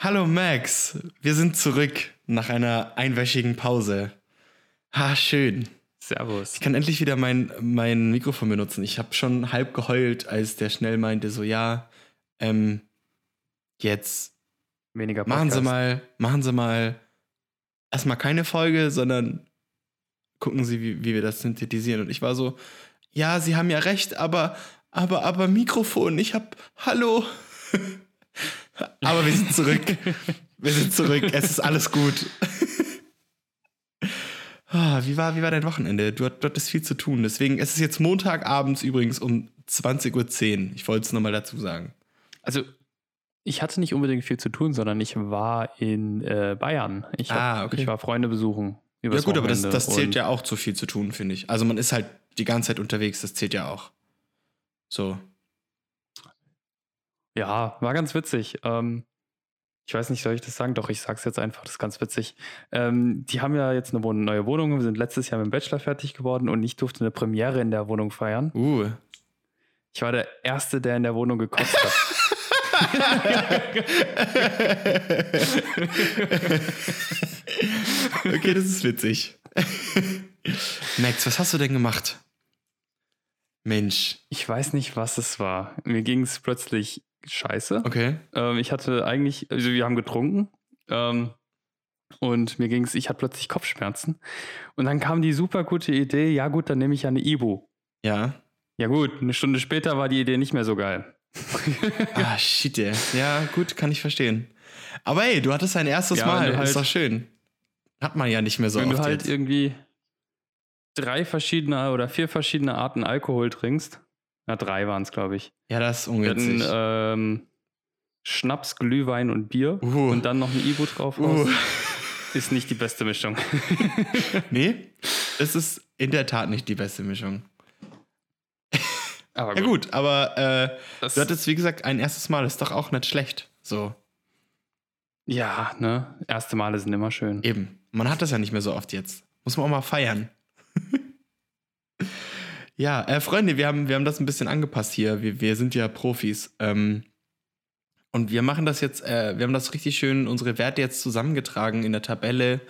Hallo Max, wir sind zurück nach einer einwöchigen Pause. Ha, schön. Servus. Ich kann endlich wieder mein, mein Mikrofon benutzen. Ich habe schon halb geheult, als der schnell meinte, so ja, ähm, jetzt Weniger machen Sie Podcast. mal, machen Sie mal erstmal keine Folge, sondern gucken Sie, wie, wie wir das synthetisieren. Und ich war so, ja, Sie haben ja recht, aber, aber, aber Mikrofon, ich hab, hallo. aber wir sind zurück. Wir sind zurück. Es ist alles gut. Ah, wie, war, wie war dein Wochenende? Du, hat- du hattest viel zu tun. Deswegen, es ist jetzt Montagabends übrigens um 20.10 Uhr. Ich wollte es nochmal dazu sagen. Also, ich hatte nicht unbedingt viel zu tun, sondern ich war in äh, Bayern. Ich, hab, Ah, okay. ich war Freunde besuchen. Ja gut, aber das, Wochenende das zählt ja auch zu viel zu tun, finde ich. Also man ist halt die ganze Zeit unterwegs, das zählt ja auch. So. Ja, war ganz witzig. Ähm, ich weiß nicht, soll ich das sagen? Doch, ich sag's jetzt einfach, das ist ganz witzig. Ähm, die haben ja jetzt eine neue Wohnung. Wir sind letztes Jahr mit dem Bachelor fertig geworden und ich durfte eine Premiere in der Wohnung feiern. Uh. Ich war der Erste, der in der Wohnung gekotzt hat. okay, das ist witzig. Max, was hast du denn gemacht? Mensch. Ich weiß nicht, was es war. Mir ging es plötzlich scheiße. Okay. Ähm, ich hatte eigentlich, also wir haben getrunken ähm, und mir ging es, ich hatte plötzlich Kopfschmerzen. Und dann kam die super gute Idee, ja gut, dann nehme ich ja eine Ibu. Ja. Ja gut, eine Stunde später war die Idee nicht mehr so geil. Ah, shit, ey. Ja, gut, kann ich verstehen. Aber ey, du hattest dein erstes Ja, wenn Mal. halt- ist doch schön. Hat man ja nicht mehr so Wenn oft du halt jetzt. irgendwie drei verschiedene oder vier verschiedene Arten Alkohol trinkst, ja drei waren es, glaube ich. Ja, das ist ungünstig. hatten ähm, Schnaps, Glühwein und Bier Uh. und dann noch eine Ibu drauf. uh. Ist nicht die beste Mischung. Nee, es ist in der Tat nicht die beste Mischung. Aber Ja gut, aber äh, Das, du hattest, wie gesagt, ein erstes Mal. Ist doch auch nicht schlecht. So, ja, ne? Erste Male sind immer schön. eben. Man hat das ja nicht mehr so oft jetzt. Muss man auch mal feiern. ja, äh, Freunde, wir haben, wir haben das ein bisschen angepasst hier. Wir, wir sind ja Profis. Ähm, und wir machen das jetzt, äh, wir haben das richtig schön, unsere Werte jetzt zusammengetragen in der Tabelle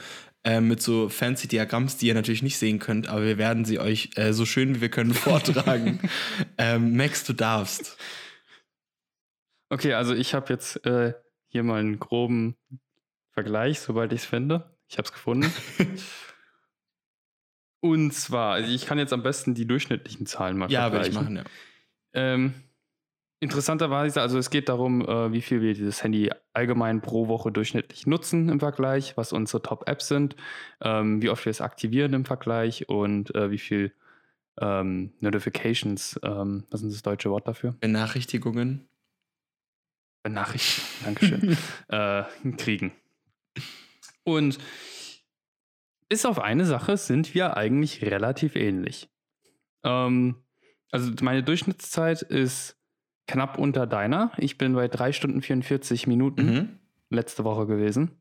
äh, mit so fancy Diagramms, die ihr natürlich nicht sehen könnt, aber wir werden sie euch äh, so schön wie wir können vortragen. ähm, Max, du darfst. Okay, also ich habe jetzt äh, hier mal einen groben Vergleich, sobald ich es finde. Ich habe es gefunden. Und zwar, also ich kann jetzt am besten die durchschnittlichen Zahlen mal Ja, würde ich vergleichen. machen, ja. Ähm, interessanterweise, also es geht darum, äh, wie viel wir dieses Handy allgemein pro Woche durchschnittlich nutzen im Vergleich, was unsere Top-Apps sind, ähm, wie oft wir es aktivieren im Vergleich und äh, wie viel ähm, Notifications, ähm, was ist das deutsche Wort dafür? Benachrichtigungen. Benachrichtigungen, Dankeschön, äh, kriegen. Und bis auf eine Sache sind wir eigentlich relativ ähnlich. Ähm, also meine Durchschnittszeit ist knapp unter deiner. Ich bin bei 3 Stunden 44 Minuten Mhm. letzte Woche gewesen.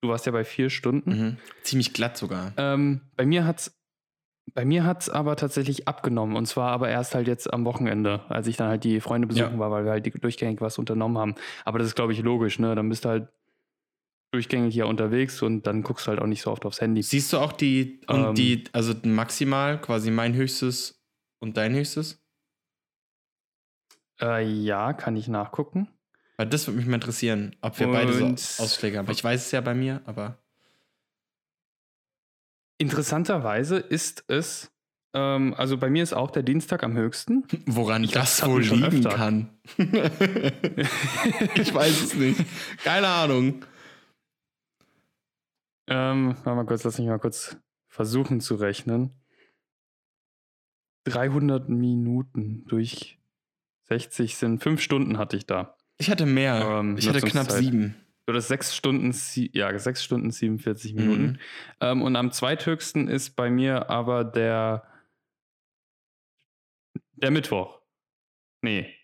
Du warst ja bei 4 Stunden. Mhm. Ziemlich glatt sogar. Ähm, bei mir hat's bei mir hat's aber tatsächlich abgenommen und zwar aber erst halt jetzt am Wochenende, als ich dann halt die Freunde besuchen Ja. war, weil wir halt durchgängig was unternommen haben. Aber das ist, glaube ich, logisch, ne? Dann bist du halt durchgängig hier unterwegs und dann guckst du halt auch nicht so oft aufs Handy. Siehst du auch die, und Ähm. die, also maximal, quasi mein höchstes und dein höchstes? Äh, ja, kann ich nachgucken. Weil das würde mich mal interessieren, ob wir beide so Und- Ausschläge haben. Ich weiß es ja bei mir, aber. Interessanterweise ist es, ähm, also bei mir ist auch der Dienstag am höchsten. Woran Ich das wohl liegen öfter. kann. ich weiß es nicht. Keine Ahnung. Ähm, warte mal kurz, lass mich mal kurz versuchen zu rechnen. 300 Minuten durch 60 sind 5 Stunden hatte ich da. Ich hatte mehr. Ähm, ich hatte knapp Nutzungszeit. sieben. Oder 6 Stunden, ja, 6 Stunden 47 Minuten. Mhm. Ähm, und am zweithöchsten ist bei mir aber der, der Mittwoch. Nee,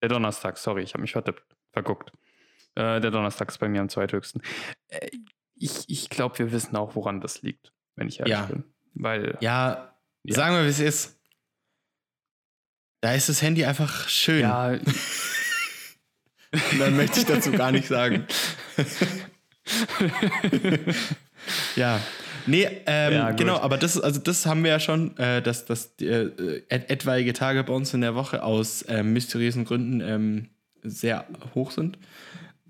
der Donnerstag, sorry, ich habe mich vertippt, verguckt. Äh, der Donnerstag ist bei mir am zweithöchsten. Äh, ich ich glaube, wir wissen auch, woran das liegt, wenn ich ehrlich Ja. bin. Weil, Ja, Ja. sagen wir, wie es ist. Da ist das Handy einfach schön. ja, Mehr möchte ich dazu gar nicht sagen. ja. Nee, ähm, Ja, genau, aber das, also das haben wir ja schon, äh, dass, dass äh, et etwaige Tage bei uns in der Woche aus ähm, mysteriösen Gründen ähm, sehr hoch sind.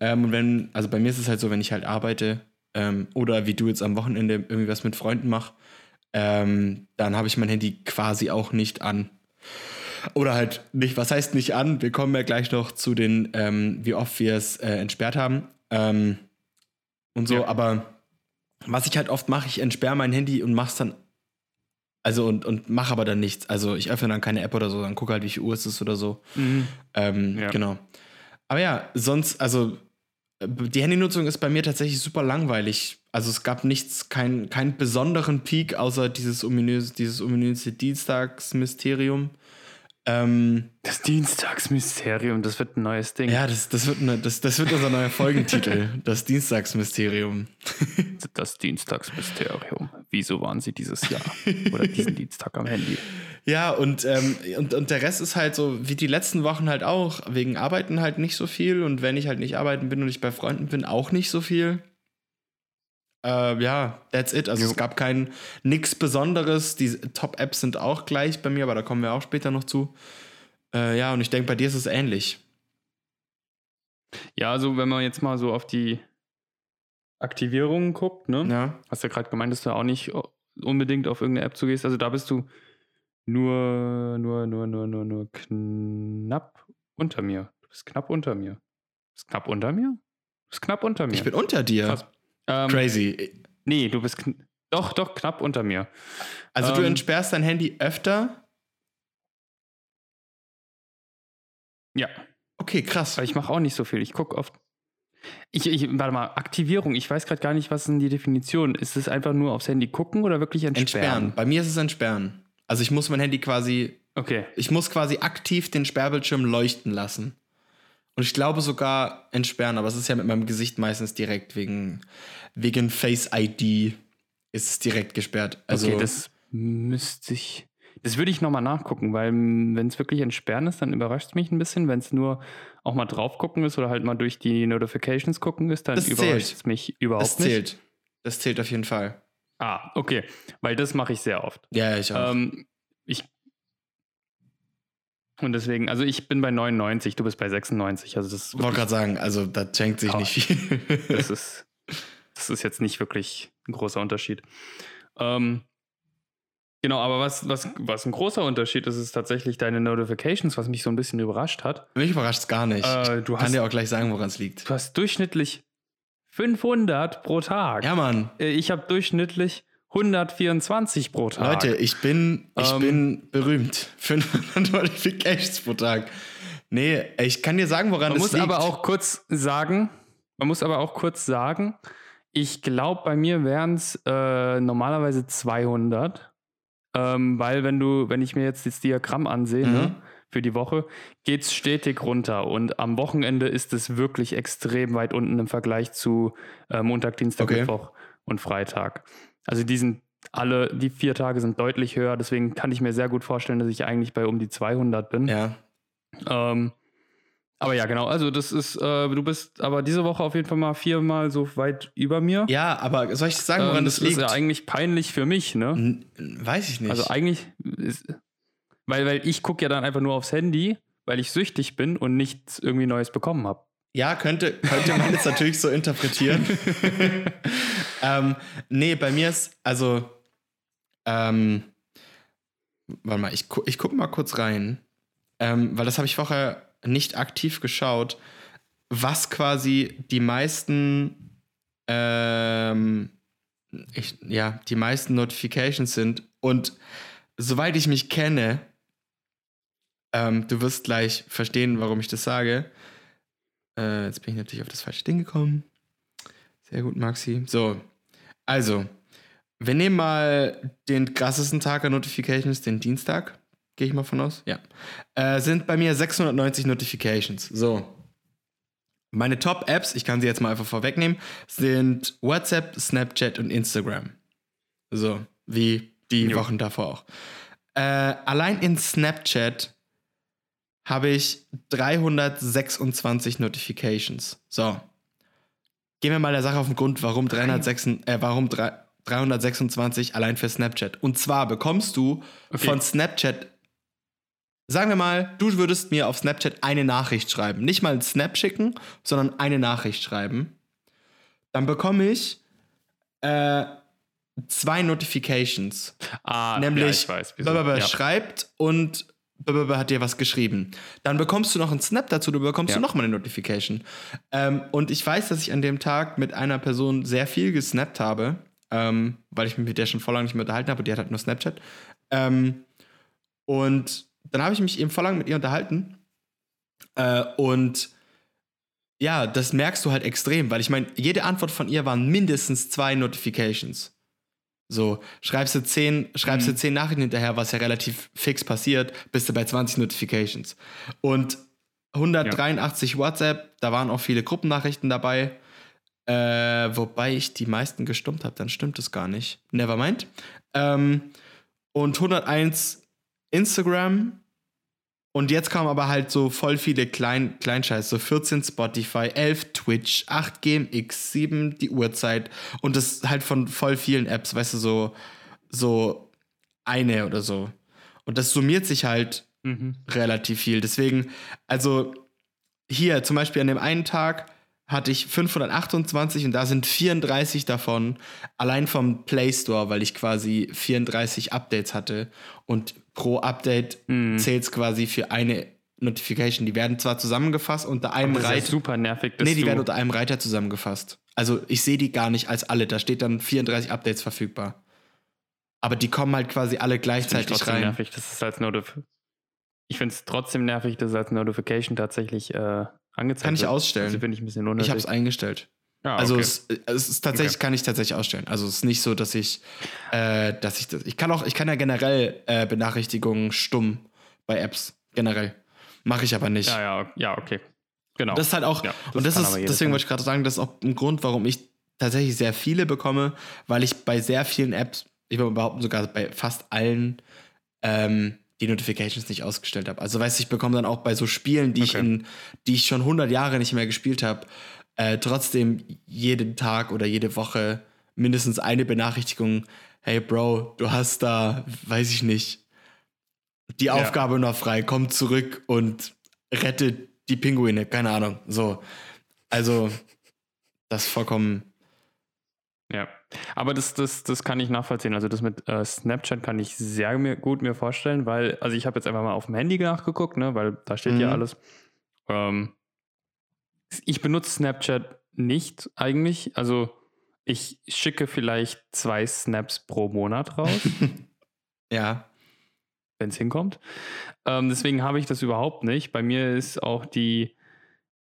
Ähm, und wenn, also bei mir ist es halt so, wenn ich halt arbeite ähm, oder wie du jetzt am Wochenende irgendwie was mit Freunden mach, ähm, dann habe ich mein Handy quasi auch nicht an. Oder halt nicht, was heißt nicht an? Wir kommen ja gleich noch zu den, ähm, wie oft wir es äh, entsperrt haben. Ähm, und so, Ja. aber was ich halt oft mache, ich entsperre mein Handy und mach's dann, also und, und mache aber dann nichts. Also ich öffne dann keine App oder so, dann gucke halt, wie viel Uhr es ist oder so. Ähm, Ja. Genau. Aber ja, sonst, also die Handynutzung ist bei mir tatsächlich super langweilig. Also es gab nichts, keinen keinen besonderen Peak, außer dieses ominöse, dieses ominöse Dienstagsmysterium. Ähm, Das Dienstagsmysterium, das wird ein neues Ding. ja, das, das, wird eine, das, das wird unser neuer Folgentitel, das Dienstagsmysterium. Das Dienstagsmysterium. Wieso waren sie dieses Jahr oder diesen Dienstag am Handy? Ja, und, ähm, und, und der Rest ist halt so, wie die letzten Wochen halt auch, wegen Arbeiten halt nicht so viel und wenn ich halt nicht arbeiten bin und ich bei Freunden bin, auch nicht so viel. Äh, ja, that's it. Also Jo. es gab kein nix Besonderes. Die Top-Apps sind auch gleich bei mir, aber da kommen wir auch später noch zu. Äh, ja, und ich denke, bei dir ist es ähnlich. Ja, also wenn man jetzt mal so auf die Aktivierungen guckt, ne? Ja. Hast ja gerade gemeint, dass du auch nicht unbedingt auf irgendeine App zugehst. Also da bist du nur, nur, nur, nur, nur, nur knapp unter mir. Du bist knapp unter mir. Du bist knapp unter mir? Du bist knapp unter mir. Ich bin unter dir. Ähm, Crazy. Nee, du bist doch, doch knapp unter mir. Also du ähm, entsperrst dein Handy öfter? Ja, Okay, krass. aber ich mache auch nicht so viel. Ich gucke oft. Ich, ich, warte mal, Aktivierung. Ich weiß gerade gar nicht, was ist denn die Definition? Ist es einfach nur aufs Handy gucken oder wirklich entsperren? Entsperren. Bei mir ist es entsperren. Also ich muss mein Handy quasi Okay. Ich muss quasi aktiv den Sperrbildschirm leuchten lassen. Und ich glaube sogar entsperren, aber es ist ja mit meinem Gesicht meistens direkt wegen, wegen Face ID ist es direkt gesperrt. Also okay, das müsste ich. Das würde ich nochmal nachgucken, weil wenn es wirklich entsperren ist, dann überrascht es mich ein bisschen. Wenn es nur auch mal drauf gucken ist oder halt mal durch die Notifications gucken ist, dann Das überrascht es mich überhaupt das nicht. zählt. Das zählt auf jeden Fall. Ah, okay. Weil das mache ich sehr oft. Ja, ich auch. Ähm, ich. Und deswegen, also ich bin bei 99, du bist bei 96. Also das wollte gerade sagen, also da schenkt sich Aber- nicht viel. das ist, das ist jetzt nicht wirklich ein großer Unterschied. Ähm, genau, aber was, was, was ein großer Unterschied ist, ist tatsächlich deine Notifications, was mich so ein bisschen überrascht hat. Mich überrascht es gar nicht. Äh, du, ich kann hast, dir auch gleich sagen, woran es liegt. du hast durchschnittlich 500 pro Tag. Ja, Mann. Äh, Ich habe durchschnittlich 124 pro Tag. Leute, ich bin, ich Ähm. bin berühmt. 500 Notifications pro Tag. Nee, ich kann dir sagen, woran Man es muss liegt. aber auch kurz sagen, man muss aber auch kurz sagen, ich glaube, bei mir wären es äh, normalerweise 200, ähm, weil wenn du, wenn ich mir jetzt das Diagramm ansehe Mhm. ne, für die Woche, geht es stetig runter und am Wochenende ist es wirklich extrem weit unten im Vergleich zu äh, Montag, Dienstag, Okay. Mittwoch und Freitag. Also die sind alle, die vier Tage sind deutlich höher, deswegen kann ich mir sehr gut vorstellen, dass ich eigentlich bei um die 200 bin. Ja. Ähm, aber ja, genau. Also das ist, äh, du bist aber diese Woche auf jeden Fall mal viermal so weit über mir. ja, aber soll ich sagen, woran ähm, das das ist liegt? ja eigentlich peinlich für mich, ne? N weiß ich nicht. Also eigentlich, ist, weil, weil ich gucke ja dann einfach nur aufs Handy, weil ich süchtig bin und nichts irgendwie Neues bekommen habe. ja, könnte, könnte man jetzt natürlich so interpretieren. ähm, nee, bei mir ist, also, ähm, warte mal, ich, gu ich guck mal kurz rein, ähm, weil das habe ich vorher nicht aktiv geschaut, was quasi die meisten, ähm, ich, ja, die meisten Notifications sind. Und soweit ich mich kenne, ähm, du wirst gleich verstehen, warum ich das sage. Äh, jetzt bin ich natürlich auf das falsche Ding gekommen. Sehr gut, Maxi. So, also, wir nehmen mal den krassesten Tag an Notifications, den Dienstag. Gehe ich mal von aus? Ja. Äh, sind bei mir 690 Notifications. So. Meine Top-Apps, ich kann sie jetzt mal einfach vorwegnehmen, sind WhatsApp, Snapchat und Instagram. So, wie die Jo. Wochen davor auch. Äh, allein in Snapchat habe ich 326 Notifications. So. gehen wir mal der Sache auf den Grund, warum, 306, äh, warum 326 allein für Snapchat. Und zwar bekommst du okay. von Snapchat, sagen wir mal, du würdest mir auf Snapchat eine Nachricht schreiben. Nicht mal einen Snap schicken, sondern eine Nachricht schreiben. Dann bekomme ich äh, zwei Notifications. Ah, nämlich ja, ich weiß, ja. schreibt und hat dir was geschrieben. Dann bekommst du noch einen Snap dazu, du bekommst ja. du noch mal eine Notification. Ähm, und ich weiß, dass ich an dem Tag mit einer Person sehr viel gesnappt habe, ähm, weil ich mich mit der schon voll lange nicht mehr unterhalten habe die hat halt nur Snapchat. Ähm, und dann habe ich mich eben voll lange mit ihr unterhalten. Äh, und ja, das merkst du halt extrem, weil ich meine, jede Antwort von ihr waren mindestens zwei Notifications. So, schreibst du zehn, schreibst mhm. du zehn Nachrichten hinterher, was ja relativ fix passiert, bist du bei 20 Notifications. Und 183 ja. WhatsApp, da waren auch viele Gruppennachrichten dabei. Äh, wobei ich die meisten gestummt habe, dann stimmt es gar nicht. Nevermind. Ähm, und 101 Instagram, und jetzt kamen aber halt so voll viele Klein Kleinscheiß, so 14 Spotify, 11 Twitch, 8 GMX, 7 die Uhrzeit und das halt von voll vielen Apps, weißt du, so, so eine oder so. Und das summiert sich halt mhm. relativ viel. Deswegen, also hier zum Beispiel an dem einen Tag hatte ich 528 und da sind 34 davon allein vom Play Store, weil ich quasi 34 Updates hatte und pro Update mhm. zählt es quasi für eine Notification. Die werden zwar zusammengefasst unter einem Reiter. Das ist super nervig. Dass nee, die werden unter einem Reiter zusammengefasst. Also ich sehe die gar nicht als alle. Da steht dann 34 Updates verfügbar. Aber die kommen halt quasi alle gleichzeitig das rein. Nervig, das ist als Notif ich finde es trotzdem nervig, dass es als Notification tatsächlich äh, angezeigt Kann ich ausstellen. Also ich ein bisschen unnötig. Ich habe es eingestellt. Ah, also okay. es, es, ist tatsächlich, okay. kann ich tatsächlich ausstellen. Also es ist nicht so, dass ich, äh, dass ich das. Ich kann auch, ich kann ja generell äh, Benachrichtigungen stumm bei Apps. Generell. Mache ich aber nicht. Ja, ja, ja, okay. Genau. Das ist halt auch, ja, das und das ist, deswegen wollte ich gerade sagen, das ist auch ein Grund, warum ich tatsächlich sehr viele bekomme, weil ich bei sehr vielen Apps, ich würde behaupten, sogar bei fast allen, ähm, die Notifications nicht ausgestellt habe. Also weißt du, ich bekomme dann auch bei so Spielen, die okay. ich in, die ich schon 100 Jahre nicht mehr gespielt habe, äh, trotzdem jeden Tag oder jede Woche mindestens eine Benachrichtigung, hey Bro, du hast da, weiß ich nicht, die ja. Aufgabe noch frei, komm zurück und rette die Pinguine, keine Ahnung. So. Also, das ist vollkommen. Ja, aber das, das, das kann ich nachvollziehen. Also das mit äh, Snapchat kann ich sehr mir, gut mir vorstellen, weil, also ich habe jetzt einfach mal auf dem Handy nachgeguckt, ne, weil da steht mhm. ja alles. Ähm, ich benutze Snapchat nicht eigentlich. Also ich schicke vielleicht zwei Snaps pro Monat raus. ja. Wenn es hinkommt. Ähm, deswegen habe ich das überhaupt nicht. Bei mir ist auch die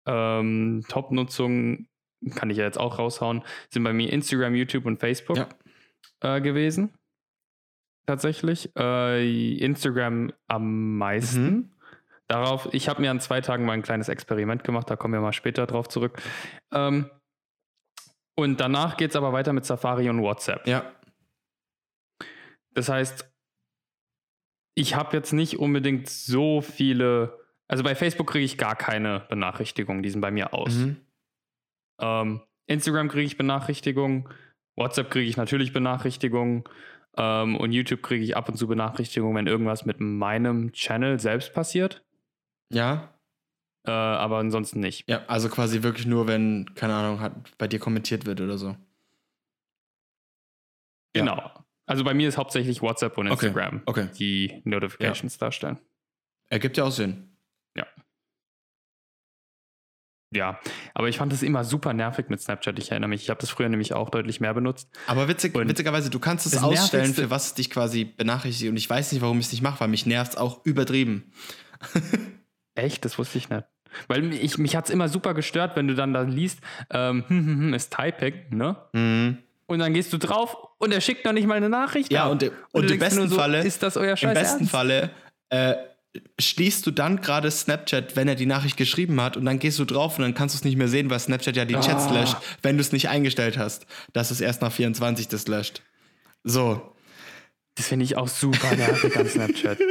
ähm, Top-Nutzung, kann ich ja jetzt auch raushauen, sind bei mir Instagram, YouTube und Facebook ja. äh, gewesen. Tatsächlich. Äh, Instagram am meisten. Mhm. Darauf, ich habe mir an zwei Tagen mal ein kleines Experiment gemacht, da kommen wir mal später drauf zurück. Ähm, und danach geht es aber weiter mit Safari und WhatsApp. Ja. Das heißt, ich habe jetzt nicht unbedingt so viele. Also bei Facebook kriege ich gar keine Benachrichtigungen, die sind bei mir aus. Mhm. Ähm, Instagram kriege ich Benachrichtigungen, WhatsApp kriege ich natürlich Benachrichtigungen ähm, und YouTube kriege ich ab und zu Benachrichtigungen, wenn irgendwas mit meinem Channel selbst passiert. Ja. Äh, aber ansonsten nicht. Ja, also quasi wirklich nur, wenn, keine Ahnung, hat, bei dir kommentiert wird oder so. Genau. Ja. Also bei mir ist hauptsächlich WhatsApp und Instagram, okay. Okay. die Notifications ja. darstellen. Ergibt ja auch Sinn. Ja. Ja, aber ich fand das immer super nervig mit Snapchat. Ich erinnere mich, ich habe das früher nämlich auch deutlich mehr benutzt. Aber witzig, witzigerweise, du kannst es ausstellen, für was dich quasi benachrichtigt. Und ich weiß nicht, warum ich es nicht mache, weil mich nervt es auch übertrieben. Echt? Das wusste ich nicht. Weil ich, mich hat es immer super gestört, wenn du dann da liest, ähm, hm, hm, hm, ist Typing, ne? Mhm. Und dann gehst du drauf und er schickt noch nicht mal eine Nachricht. Ja, und, und, und im besten so, Falle, ist das euer Scheiß im besten Ernst? Falle äh, schließt du dann gerade Snapchat, wenn er die Nachricht geschrieben hat, und dann gehst du drauf und dann kannst du es nicht mehr sehen, weil Snapchat ja die Chats oh. löscht, wenn du es nicht eingestellt hast, dass es erst nach 24 das löscht. So. Das finde ich auch super nervig an Snapchat.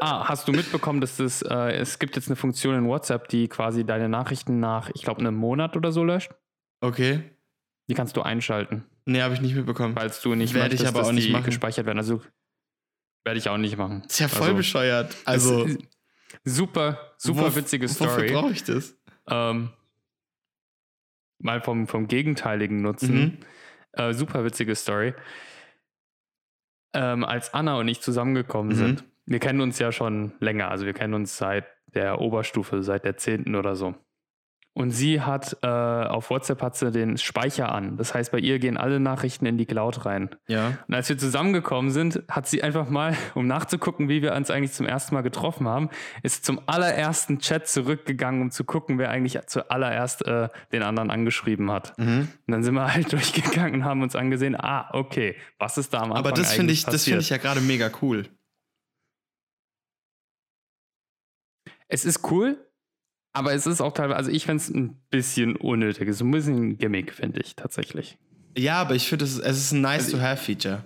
Ah, hast du mitbekommen, dass das, äh, es gibt jetzt eine Funktion in WhatsApp, die quasi deine Nachrichten nach, ich glaube, einem Monat oder so löscht? Okay. Die kannst du einschalten, Nee, habe ich nicht mitbekommen. falls du nicht Werde ich aber auch nicht machen. gespeichert werden. Also werde ich auch nicht machen. ist ja voll also, bescheuert. Also, super, super wo- witzige Wofür Story. brauche ich das? Ähm, mal vom, vom gegenteiligen Nutzen. Mhm. Äh, super witzige Story. Ähm, als Anna und ich zusammengekommen Mhm. sind, wir kennen uns ja schon länger, also wir kennen uns seit der Oberstufe, seit der 10. oder so. Und sie hat äh, auf WhatsApp hat sie den Speicher an. Das heißt, bei ihr gehen alle Nachrichten in die Cloud rein. Ja. Und als wir zusammengekommen sind, hat sie einfach mal, um nachzugucken, wie wir uns eigentlich zum ersten Mal getroffen haben, ist zum allerersten Chat zurückgegangen, um zu gucken, wer eigentlich zuallererst äh, den anderen angeschrieben hat. Mhm. Und dann sind wir halt durchgegangen und haben uns angesehen, ah, okay, was ist da am Anfang Aber das finde ich, das finde ich passiert? ja gerade mega cool. Es ist cool, aber es ist auch teilweise, also ich finde es ein bisschen unnötig. Es ist ein bisschen ein Gimmick, finde ich tatsächlich. Ja, aber ich finde, es, es ist ein Also nice-to-have-Feature.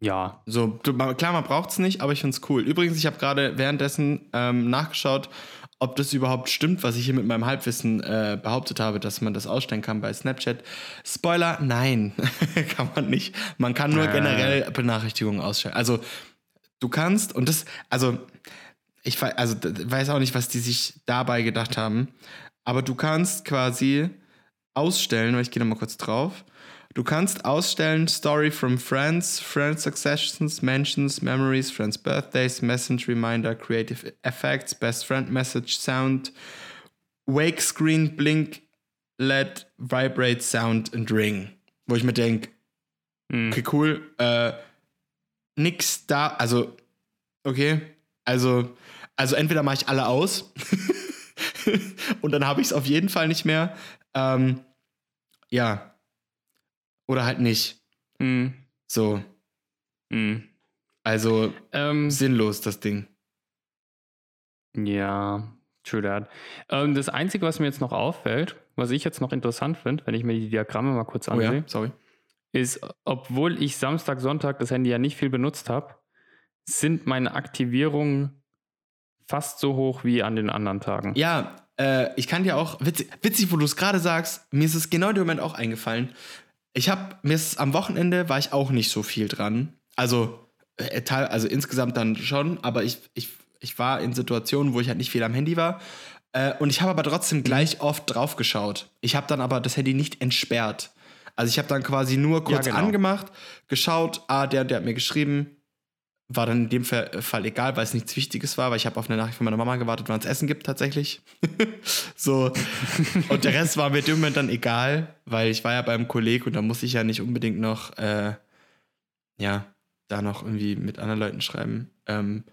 Ja. So, klar, man braucht es nicht, aber ich finde es cool. Übrigens, ich habe gerade währenddessen ähm, nachgeschaut, ob das überhaupt stimmt, was ich hier mit meinem Halbwissen äh, behauptet habe, dass man das ausstellen kann bei Snapchat. Spoiler, nein, kann man nicht. Man kann nur Äh. generell Benachrichtigungen ausstellen. Also, du kannst, und das, also, ich wei- also, weiß auch nicht, was die sich dabei gedacht haben, aber du kannst quasi ausstellen, weil ich gehe nochmal kurz drauf. Du kannst ausstellen Story from Friends, Friends Successions, Mentions, Memories, Friends Birthdays, Message Reminder, Creative Effects, Best Friend Message, Sound, Wake Screen, Blink, LED, Vibrate, Sound und Ring. Wo ich mir denke, Hm. okay, cool, äh, nix da, also, okay, also, also entweder mache ich alle aus und dann habe ich es auf jeden Fall nicht mehr. Ähm, ja. Oder halt nicht. Hm. So. Hm. Also Ähm, sinnlos, das Ding. Ja, true that. Ähm, das Einzige, was mir jetzt noch auffällt, was ich jetzt noch interessant finde, wenn ich mir die Diagramme mal kurz Oh ansehe, ja, sorry. ist, obwohl ich Samstag, Sonntag das Handy ja nicht viel benutzt habe, sind meine Aktivierungen fast so hoch wie an den anderen Tagen. Ja, äh, ich kann dir auch, witzig, witzig wo du es gerade sagst, mir ist es genau in dem Moment auch eingefallen. Ich habe, mir ist am Wochenende war ich auch nicht so viel dran. Also, äh, also insgesamt dann schon, aber ich, ich, ich war in Situationen, wo ich halt nicht viel am Handy war. Äh, und ich habe aber trotzdem gleich oft drauf geschaut. Ich habe dann aber das Handy nicht entsperrt. Also ich habe dann quasi nur kurz genau. angemacht, geschaut, ah, der, der hat mir geschrieben, war dann in dem Fall, Fall egal, weil es nichts Wichtiges war, weil ich habe auf eine Nachricht von meiner Mama gewartet, wann es Essen gibt tatsächlich. so. Und der Rest war mir in dem Moment dann egal, weil ich war ja beim Kolleg und da musste ich ja nicht unbedingt noch, äh, ja, da noch irgendwie mit anderen Leuten schreiben. Ähm,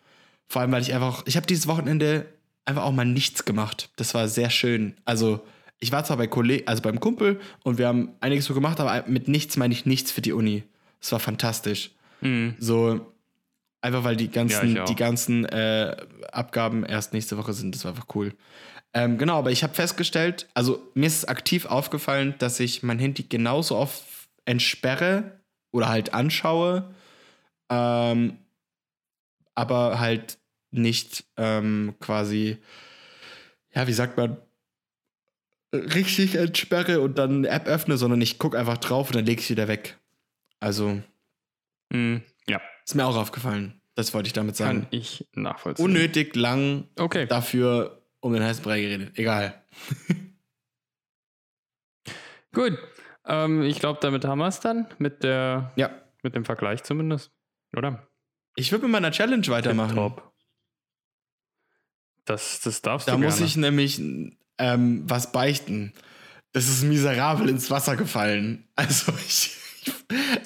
vor allem, weil ich einfach, ich habe dieses Wochenende einfach auch mal nichts gemacht. Das war sehr schön. Also, ich war zwar bei Kolleg, also beim Kumpel und wir haben einiges so gemacht, aber mit nichts meine ich nichts für die Uni. Es war fantastisch. Hm. So, einfach weil die Ja, ganzen, auch. die ganzen äh, Abgaben erst nächste Woche sind. Das war einfach cool. Ähm, genau, aber ich habe festgestellt, also mir ist aktiv aufgefallen, dass ich mein Handy genauso oft entsperre oder halt anschaue, ähm, aber halt nicht ähm, quasi, ja, wie sagt man, richtig entsperre und dann eine App öffne, sondern ich gucke einfach drauf und dann lege ich sie wieder weg. Also, Hm. Ist mir auch aufgefallen. Das wollte ich damit sagen. kann ich nachvollziehen. Unnötig lang Okay. dafür um den heißen Brei geredet. Egal. Gut. Ähm, ich glaube, damit haben wir es dann mit der, Ja. mit dem Vergleich zumindest. Oder? Ich würde mit meiner Challenge weitermachen. Top. Das, das darfst Da du muss gerne. ich nämlich ähm, was beichten. Das ist miserabel ins Wasser gefallen. Also ich, ich,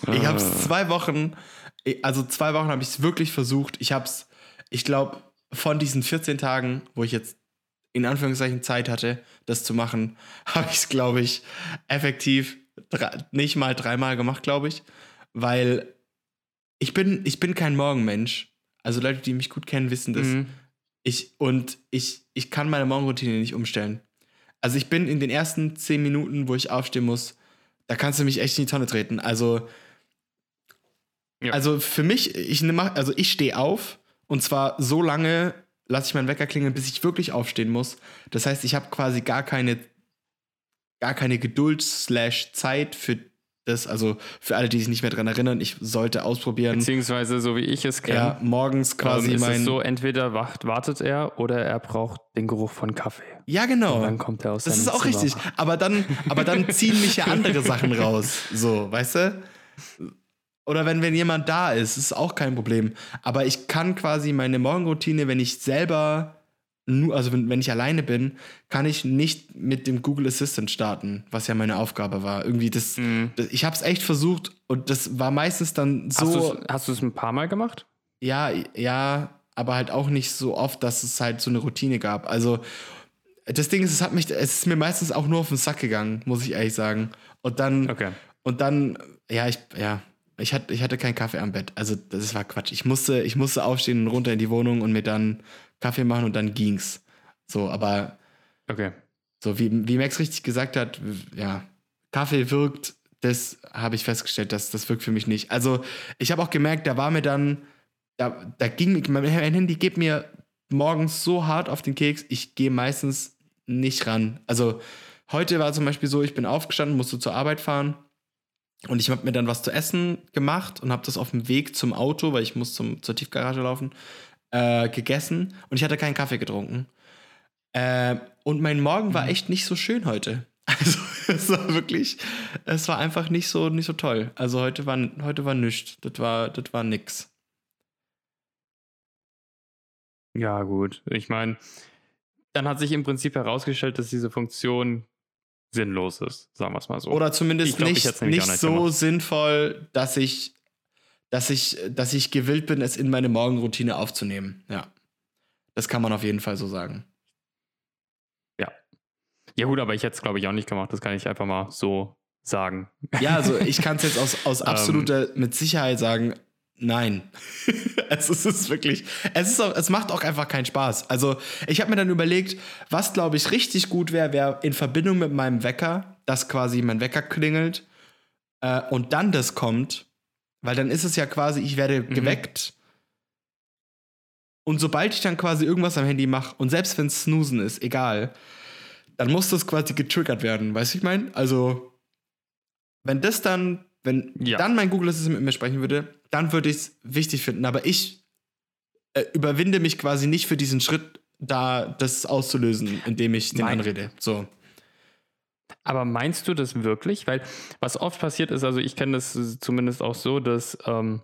ich habe es Ah. zwei Wochen, also zwei Wochen habe ich es wirklich versucht. Ich habe es, ich glaube, von diesen 14 Tagen, wo ich jetzt in Anführungszeichen Zeit hatte, das zu machen, habe ich es, glaube ich, effektiv drei, nicht mal dreimal gemacht, glaube ich. Weil ich bin, ich bin kein Morgenmensch. Also Leute, die mich gut kennen, wissen das. Mhm. Ich, und ich, ich kann meine Morgenroutine nicht umstellen. Also ich bin in den ersten zehn Minuten, wo ich aufstehen muss, da kannst du mich echt in die Tonne treten. Also, Ja. also für mich, ich nehme, also ich stehe auf und zwar so lange lasse ich meinen Wecker klingeln, bis ich wirklich aufstehen muss. Das heißt, ich habe quasi gar keine gar keine Geduld slash Zeit für das, also für alle, die sich nicht mehr dran erinnern, ich sollte ausprobieren. Beziehungsweise, so wie ich es kenne, Ja, morgens quasi ähm, ist mein. es so, entweder wacht, wartet er oder er braucht den Geruch von Kaffee. ja, genau. Und dann kommt er aus Das ist auch Zimmer. richtig. Aber dann, aber dann ziehen mich ja andere Sachen raus. So, weißt du? Oder wenn, wenn jemand da ist, ist auch kein Problem. Aber ich kann quasi meine Morgenroutine, wenn ich selber, nur, also wenn, wenn ich alleine bin, kann ich nicht mit dem Google Assistant starten, was ja meine Aufgabe war. Irgendwie das, Mhm. das ich habe es echt versucht und das war meistens dann so, Hast du es ein paar Mal gemacht? ja, ja, aber halt auch nicht so oft, dass es halt so eine Routine gab. Also das Ding ist, es hat mich, es ist mir meistens auch nur auf den Sack gegangen, muss ich ehrlich sagen. Und dann, Okay. und dann, ja, ich, ja, ich hatte, ich hatte keinen Kaffee am Bett. Also das war Quatsch. Ich musste, ich musste aufstehen und runter in die Wohnung und mir dann Kaffee machen und dann ging's. So, aber Okay. so wie, wie Max richtig gesagt hat, ja, Kaffee wirkt, das habe ich festgestellt, dass das wirkt für mich nicht. Also ich habe auch gemerkt, da war mir dann, da, da ging mir, mein Handy geht mir morgens so hart auf den Keks, ich gehe meistens nicht ran. Also heute war zum Beispiel so, ich bin aufgestanden, musste zur Arbeit fahren und ich habe mir dann was zu essen gemacht und habe das auf dem Weg zum Auto, weil ich muss zum, zur Tiefgarage laufen, äh, gegessen und ich hatte keinen Kaffee getrunken. Äh, und mein Morgen war echt nicht so schön heute. Also es war wirklich, es war einfach nicht so, nicht so toll. Also heute war, heute war nichts. Das war, das war nix. Ja, gut. Ich meine, dann hat sich im Prinzip herausgestellt, dass diese Funktion sinnlos ist, sagen wir es mal so. Oder zumindest glaub, ich nicht, nicht so gemacht. sinnvoll, dass ich, dass ich, dass ich gewillt bin, es in meine Morgenroutine aufzunehmen. Ja. Das kann man auf jeden Fall so sagen. ja, gut, aber ich hätte es, glaube ich, auch nicht gemacht. Das kann ich einfach mal so sagen. Ja, also ich kann es jetzt aus, aus Ähm. absoluter, mit Sicherheit sagen, nein. es ist, wirklich, es, ist es macht auch einfach keinen Spaß. Also ich habe mir dann überlegt, was glaube ich richtig gut wäre, wäre in Verbindung mit meinem Wecker, dass quasi mein Wecker klingelt äh, und dann das kommt, weil dann ist es ja quasi, ich werde Mhm. geweckt und sobald ich dann quasi irgendwas am Handy mache und selbst wenn es Snoosen ist, egal, dann muss das quasi getriggert werden, weißt du, ich meine? Also wenn das dann, wenn Ja. dann mein Google Assistant mit mir sprechen würde, dann würde ich es wichtig finden. Aber ich äh, überwinde mich quasi nicht für diesen Schritt, da das auszulösen, indem ich den Mein- anrede. So. Aber meinst du das wirklich? Weil was oft passiert ist, also ich kenne das zumindest auch so, dass ähm,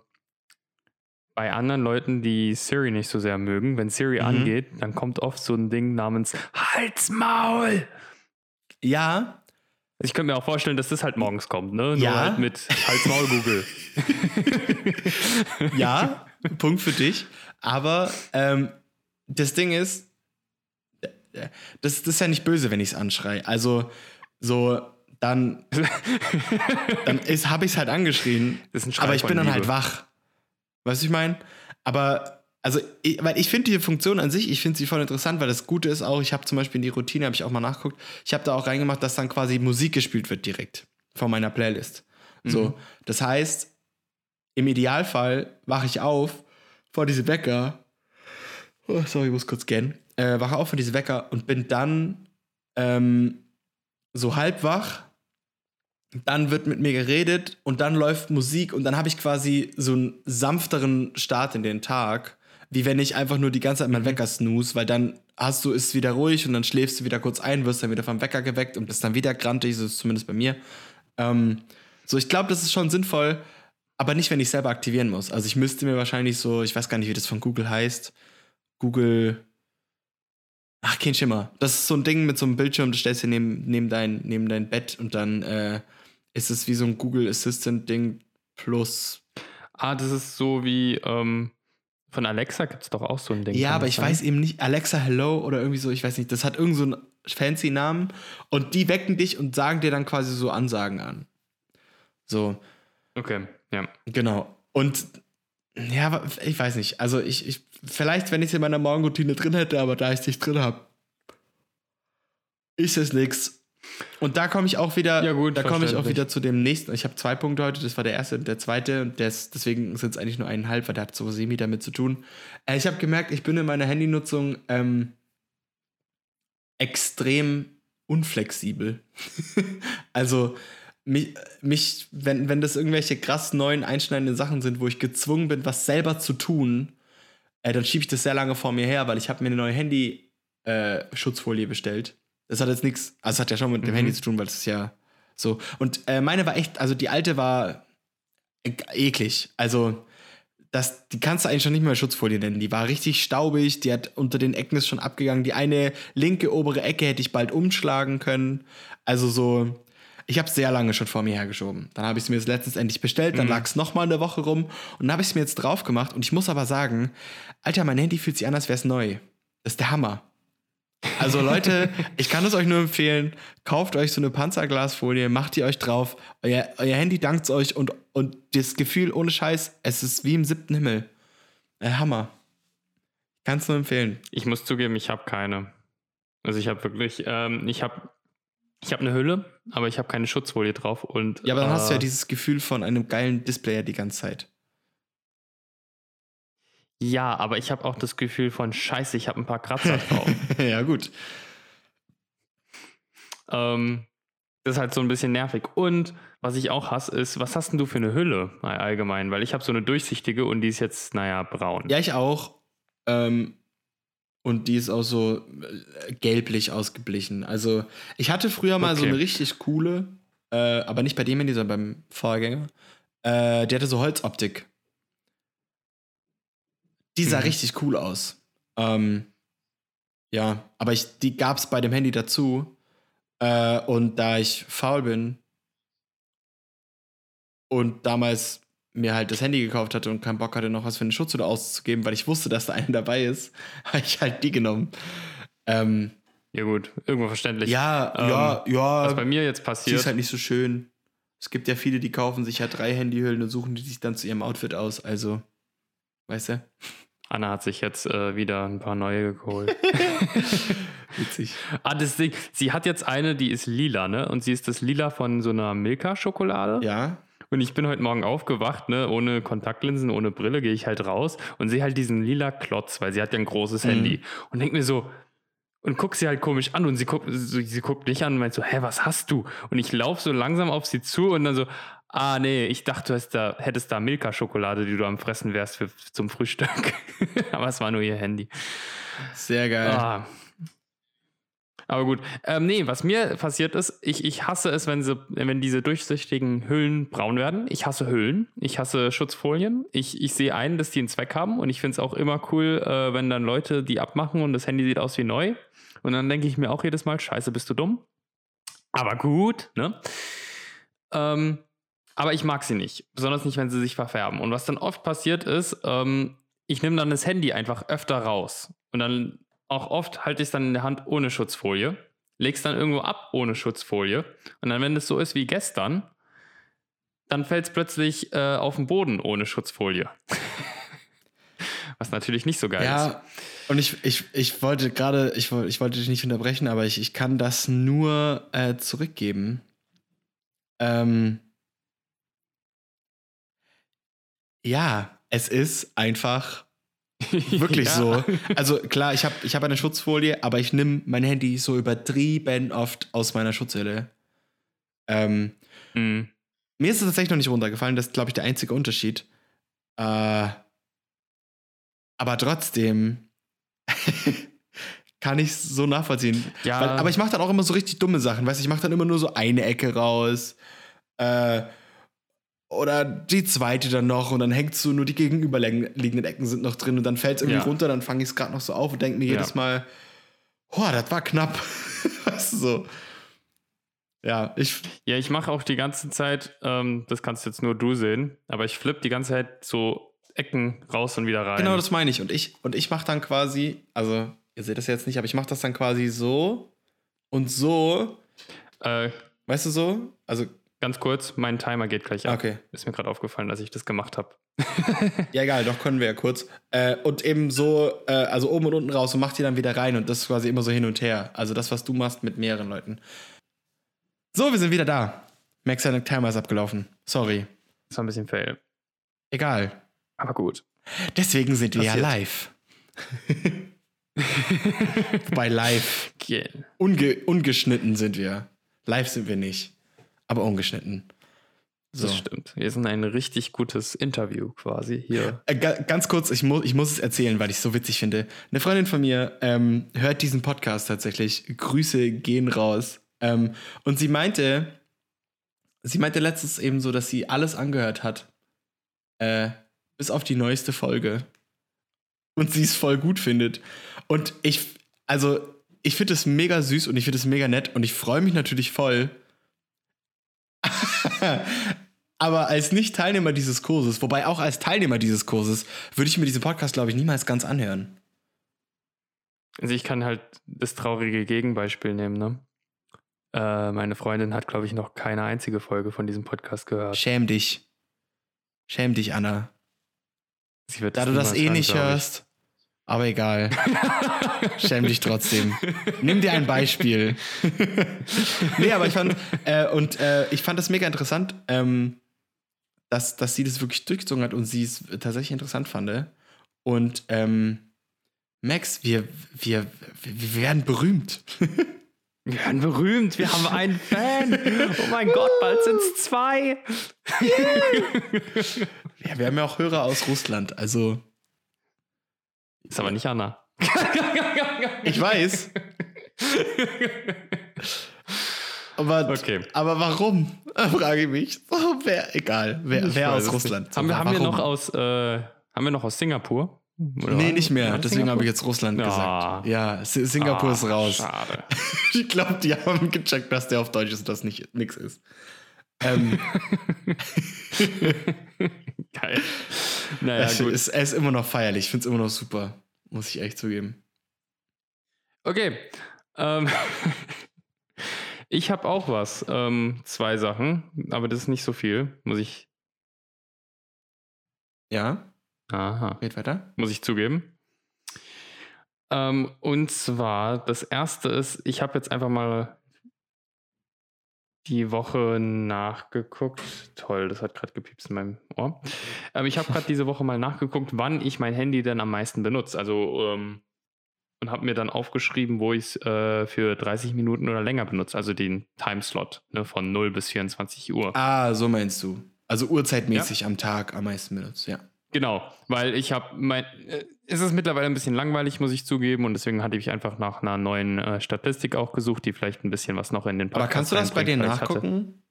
bei anderen Leuten, die Siri nicht so sehr mögen, wenn Siri Mhm. angeht, dann kommt oft so ein Ding namens Halsmaul. Ja, Ich könnte mir auch vorstellen, dass das halt morgens kommt, ne? Nur Ja. halt mit Halsmaul Google. ja, Punkt für dich. Aber ähm, das Ding ist, das, das ist ja nicht böse, wenn ich es anschreie. Also, so, dann, dann habe ich es halt angeschrien. Das ist ein Aber ich bin dann halt Liebe. wach. Weißt du, ich meine? Aber, also, ich, weil ich finde die Funktion an sich, ich finde sie voll interessant, weil das Gute ist auch, ich habe zum Beispiel in die Routine, habe ich auch mal nachgeguckt, ich habe da auch reingemacht, dass dann quasi Musik gespielt wird direkt von meiner Playlist. Mhm. So, das heißt, im Idealfall wache ich auf vor diese Wecker. Oh, sorry, ich muss kurz scannen. Äh, wache auf vor diese Wecker und bin dann ähm, so halb wach. Dann wird mit mir geredet und dann läuft Musik und dann habe ich quasi so einen sanfteren Start in den Tag, wie wenn ich einfach nur die ganze Zeit meinen Wecker snooze, weil dann hast du ist wieder ruhig und dann schläfst du wieder kurz ein, wirst dann wieder vom Wecker geweckt und bist dann wieder grantig, so ist es zumindest bei mir. Ähm, so, ich glaube, das ist schon sinnvoll, aber nicht, wenn ich selber aktivieren muss. Also ich müsste mir wahrscheinlich so, ich weiß gar nicht, wie das von Google heißt. Google. Ach, kein Schimmer. Das ist so ein Ding mit so einem Bildschirm, das stellst du neben, neben, dein, neben dein Bett und dann äh, ist es wie so ein Google Assistant-Ding plus. Ah, das ist so wie ähm, von Alexa gibt es doch auch so ein Ding. Ja, aber ich sein? weiß eben nicht, Alexa Hello oder irgendwie so, ich weiß nicht, das hat irgend so einen fancy Namen und die wecken dich und sagen dir dann quasi so Ansagen an. So. Okay, ja. Genau. Und ja, ich weiß nicht. Also ich, ich vielleicht, wenn ich es in meiner Morgenroutine drin hätte, aber da ich es nicht drin habe, ist es nix. Und da komme ich auch wieder, Ja, gut, da komme ich auch wieder zu dem nächsten. Ich habe zwei Punkte heute, das war der erste und der zweite und des, deswegen sind es eigentlich nur eineinhalb, weil der hat so semi damit zu tun. Äh, ich habe gemerkt, ich bin in meiner Handynutzung ähm, extrem unflexibel. also mich, mich, wenn, wenn das irgendwelche krass neuen, einschneidenden Sachen sind, wo ich gezwungen bin, was selber zu tun, äh, dann schiebe ich das sehr lange vor mir her, weil ich habe mir eine neue Handy-Schutzfolie äh, bestellt. Das hat jetzt nichts, also hat ja schon mit mhm. dem Handy zu tun, weil es ist ja so. Und äh, meine war echt, also die alte war eklig. Also das, die kannst du eigentlich schon nicht mehr Schutzfolie nennen. Die war richtig staubig, die hat unter den Ecken ist schon abgegangen. Die eine linke obere Ecke hätte ich bald umschlagen können. Also so, ich habe es sehr lange schon vor mir hergeschoben. Dann habe ich es mir jetzt letztens endlich bestellt, dann mhm. lag es nochmal eine Woche rum und dann habe ich es mir jetzt drauf gemacht. Und ich muss aber sagen, Alter, mein Handy fühlt sich an, als wäre es neu. Das ist der Hammer. Also Leute, ich kann es euch nur empfehlen, kauft euch so eine Panzerglasfolie, macht die euch drauf, euer, euer Handy dankt euch und, und das Gefühl ohne Scheiß, es ist wie im siebten Himmel. Äh, Hammer. Kann es nur empfehlen. Ich muss zugeben, ich habe keine. Also ich habe wirklich, ähm, ich habe ich habe eine Hülle, aber ich habe keine Schutzfolie drauf. Und, ja, aber dann äh, hast du ja äh, dieses Gefühl von einem geilen Display die ganze Zeit. Ja, aber ich habe auch das Gefühl von Scheiße, ich habe ein paar Kratzer drauf. ja, gut. Ähm, das ist halt so ein bisschen nervig. Und was ich auch hasse, ist, was hast denn du für eine Hülle allgemein? Weil ich habe so eine durchsichtige und die ist jetzt, naja, braun. Ja, ich auch. Ähm, und die ist auch so äh, gelblich ausgeblichen. Also, ich hatte früher mal okay. so eine richtig coole, äh, aber nicht bei dem Handy, sondern beim Vorgänger. Äh, die hatte so Holzoptik. Die sah mhm. richtig cool aus. Ähm, ja, aber ich, die gab es bei dem Handy dazu. Äh, und da ich faul bin und damals mir halt das Handy gekauft hatte und keinen Bock hatte, noch was für eine Schutzhülle auszugeben, weil ich wusste, dass da eine dabei ist, habe ich halt die genommen. Ähm, ja, gut, irgendwo verständlich. Ja, ähm, ja, ja. Was bei mir jetzt passiert. Die ist halt nicht so schön. Es gibt ja viele, die kaufen sich ja drei Handyhüllen und suchen die sich dann zu ihrem Outfit aus. Also, weißt du? Anna hat sich jetzt äh, wieder ein paar neue geholt. Witzig. Ah, das Ding, sie hat jetzt eine, die ist lila, ne? Und sie ist das Lila von so einer Milka-Schokolade. Ja. Und ich bin heute Morgen aufgewacht, ne, ohne Kontaktlinsen, ohne Brille, gehe ich halt raus und sehe halt diesen lila Klotz, weil sie hat ja ein großes mhm. Handy. Und denke mir so, und guck sie halt komisch an und sie guckt, sie, sie guckt mich an und meint so, hä, was hast du? Und ich laufe so langsam auf sie zu und dann so, ah nee, ich dachte, du da, hättest da Milka-Schokolade, die du am Fressen wärst für, zum Frühstück. Aber es war nur ihr Handy. Sehr geil. Ah. Aber gut. Ähm, nee, was mir passiert ist, ich, ich hasse es, wenn, sie, wenn diese durchsichtigen Hüllen braun werden. Ich hasse Hüllen. Ich hasse Schutzfolien. Ich, ich sehe ein, dass die einen Zweck haben und ich finde es auch immer cool, äh, wenn dann Leute die abmachen und das Handy sieht aus wie neu. Und dann denke ich mir auch jedes Mal, scheiße, bist du dumm? Aber gut, ne? Ähm, aber ich mag sie nicht. Besonders nicht, wenn sie sich verfärben. Und was dann oft passiert ist, ähm, ich nehme dann das Handy einfach öfter raus. Und dann auch oft halte ich es dann in der Hand ohne Schutzfolie, lege es dann irgendwo ab ohne Schutzfolie. Und dann, wenn es so ist wie gestern, dann fällt es plötzlich äh, auf den Boden ohne Schutzfolie. Was natürlich nicht so geil ja, ist. Ja, und ich, ich, ich wollte gerade, ich, ich wollte dich nicht unterbrechen, aber ich, ich kann das nur äh, zurückgeben. Ähm, ja, es ist einfach Wirklich ja. so. Also klar, ich habe ich hab eine Schutzfolie, aber ich nehme mein Handy so übertrieben oft aus meiner Schutzhülle. Ähm, mhm. Mir ist es tatsächlich noch nicht runtergefallen, das ist, glaube ich, der einzige Unterschied. Äh, aber trotzdem kann ich es so nachvollziehen. Ja. Weil, aber ich mache dann auch immer so richtig dumme Sachen. Weißt du, ich mache dann immer nur so eine Ecke raus. Äh, oder die zweite dann noch und dann hängt so nur die gegenüberliegenden Ecken sind noch drin und dann fällt es irgendwie ja. runter, dann fange ich es gerade noch so auf und denke mir jedes ja. Mal, boah, das war knapp. weißt du so. Ja, ich. Ja, ich mache auch die ganze Zeit, ähm, das kannst jetzt nur du sehen, aber ich flippe die ganze Zeit so Ecken raus und wieder rein. Genau, das meine ich. Und ich, und ich mache dann quasi, also ihr seht das jetzt nicht, aber ich mache das dann quasi so und so. Äh, weißt du so? Also Ganz kurz, mein Timer geht gleich ab. Okay. Ist mir gerade aufgefallen, dass ich das gemacht habe. ja, egal, doch können wir ja kurz. Äh, und eben so, äh, also oben und unten raus und macht die dann wieder rein und das ist quasi immer so hin und her. Also das, was du machst mit mehreren Leuten. So, wir sind wieder da. Max Timer ist abgelaufen. Sorry. Das war ein bisschen fail. Egal. Aber gut. Deswegen sind wir ja live. Bei live. Yeah. Unge ungeschnitten sind wir. Live sind wir nicht. Aber ungeschnitten. So. Das stimmt. Wir sind ein richtig gutes Interview quasi hier. Äh, ganz kurz, ich, mu ich muss es erzählen, weil ich es so witzig finde. Eine Freundin von mir ähm, hört diesen Podcast tatsächlich. Grüße gehen raus. Ähm, und sie meinte, sie meinte letztens eben so, dass sie alles angehört hat. Äh, bis auf die neueste Folge. Und sie es voll gut findet. Und ich, also, ich finde es mega süß und ich finde es mega nett und ich freue mich natürlich voll. Aber als Nicht-Teilnehmer dieses Kurses, wobei auch als Teilnehmer dieses Kurses, würde ich mir diesen Podcast, glaube ich, niemals ganz anhören. Also ich kann halt das traurige Gegenbeispiel nehmen, ne? Äh, meine Freundin hat, glaube ich, noch keine einzige Folge von diesem Podcast gehört. Schäm dich. Schäm dich, Anna. da du das eh nicht hörst. Aber egal. Schäm dich trotzdem. Nimm dir ein Beispiel. nee, aber ich fand, äh, und äh, ich fand das mega interessant. Ähm, dass, dass sie das wirklich durchgezogen hat und sie es tatsächlich interessant fand. Und ähm, Max, wir, wir, wir werden berühmt. Wir werden berühmt, wir haben einen Fan. Oh mein Gott, bald sind es zwei. ja, wir haben ja auch Hörer aus Russland, also. Ist aber nicht Anna. ich weiß. Aber, okay. aber warum? Frage ich mich. Oh, wer, egal, wer, wer aus Russland? Haben, wir, haben wir noch aus, äh, haben wir noch aus Singapur? Oder nee, nicht mehr. Deswegen habe ich jetzt Russland ja. gesagt. Ja, Singapur oh, ist raus. Schade. ich glaube, die haben gecheckt, dass der auf Deutsch ist und das nicht nix ist. Ähm. Geil. Naja, es, gut. Ist, er ist immer noch feierlich. Ich finde es immer noch super. Muss ich echt zugeben. Okay. Ähm. Ich habe auch was. Ähm, zwei Sachen, aber das ist nicht so viel, muss ich. Ja. Aha. Geht weiter. Muss ich zugeben. Ähm, und zwar, das erste ist, ich habe jetzt einfach mal die Woche nachgeguckt. Toll, das hat gerade gepiepst in meinem Ohr. Ähm, ich habe gerade diese Woche mal nachgeguckt, wann ich mein Handy denn am meisten benutze. Also ähm, und habe mir dann aufgeschrieben, wo ich es äh, für 30 Minuten oder länger benutze, also den Timeslot ne, von 0 bis 24 Uhr. Ah, so meinst du. Also uhrzeitmäßig ja. am Tag am meisten benutzt, ja. Genau, weil ich habe mein, äh, es ist mittlerweile ein bisschen langweilig, muss ich zugeben, und deswegen hatte ich einfach nach einer neuen äh, Statistik auch gesucht, die vielleicht ein bisschen was noch in den Podcast Aber kannst du das bei dir nachgucken?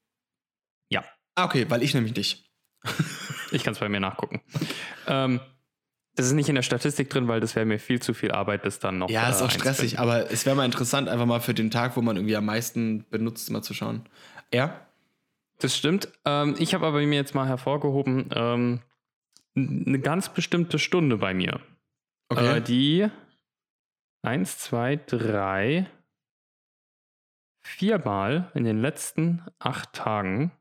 Ja. Ah, okay, weil ich nämlich nicht. ich kann es bei mir nachgucken. ähm, das ist nicht in der Statistik drin, weil das wäre mir viel zu viel Arbeit, das dann noch. Ja, ist auch äh, stressig, aber es wäre mal interessant, einfach mal für den Tag, wo man irgendwie am meisten benutzt, mal zu schauen. Ja? Das stimmt. Ähm, ich habe aber mir jetzt mal hervorgehoben, ähm, eine ganz bestimmte Stunde bei mir. Okay. Äh, die eins, zwei, drei, viermal in den letzten acht Tagen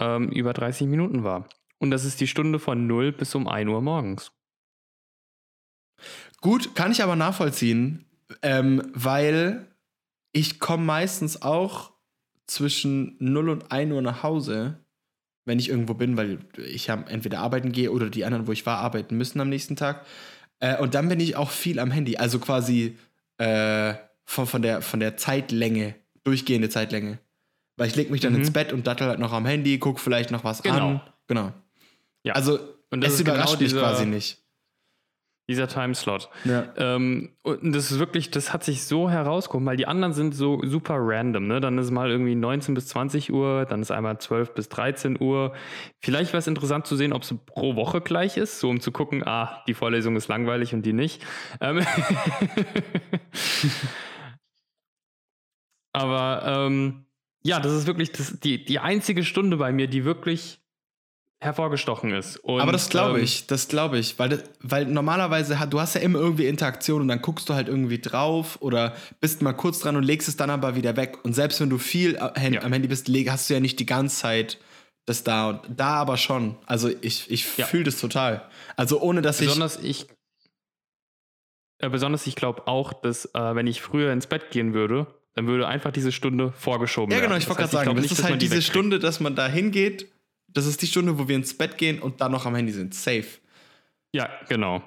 ähm, über 30 Minuten war. Und das ist die Stunde von 0 bis um 1 Uhr morgens. Gut, kann ich aber nachvollziehen, ähm, weil ich komme meistens auch zwischen 0 und 1 Uhr nach Hause, wenn ich irgendwo bin, weil ich ja entweder arbeiten gehe oder die anderen, wo ich war, arbeiten müssen am nächsten Tag. Äh, und dann bin ich auch viel am Handy, also quasi äh, von, von, der, von der Zeitlänge, durchgehende Zeitlänge. Weil ich lege mich dann mhm. ins Bett und dattel halt noch am Handy, gucke vielleicht noch was genau. an. Genau. Ja. Also es überrascht genau mich quasi nicht. Dieser Timeslot. Ja. Ähm, und das ist wirklich, das hat sich so herausgekommen, weil die anderen sind so super random. Ne? Dann ist mal irgendwie 19 bis 20 Uhr, dann ist einmal 12 bis 13 Uhr. Vielleicht wäre es interessant zu sehen, ob es pro Woche gleich ist, so um zu gucken, ah, die Vorlesung ist langweilig und die nicht. Ähm Aber ähm, ja, das ist wirklich das, die, die einzige Stunde bei mir, die wirklich hervorgestochen ist. Und, Aber das glaube ähm, ich, das glaube ich, weil, weil normalerweise, du hast ja immer irgendwie Interaktion und dann guckst du halt irgendwie drauf oder bist mal kurz dran und legst es dann aber wieder weg. Und selbst wenn du viel am Handy bist, hast du ja nicht die ganze Zeit das da und da aber schon. Also ich, ich ja. fühle das total. Also ohne dass besonders ich... ich äh, besonders ich glaube auch, dass äh, wenn ich früher ins Bett gehen würde, dann würde einfach diese Stunde vorgeschoben werden. Ja, genau, ich wollte gerade sagen, das ist halt diese Stunde, dass man da hingeht das ist die Stunde, wo wir ins Bett gehen und dann noch am Handy sind. Safe. Ja, genau.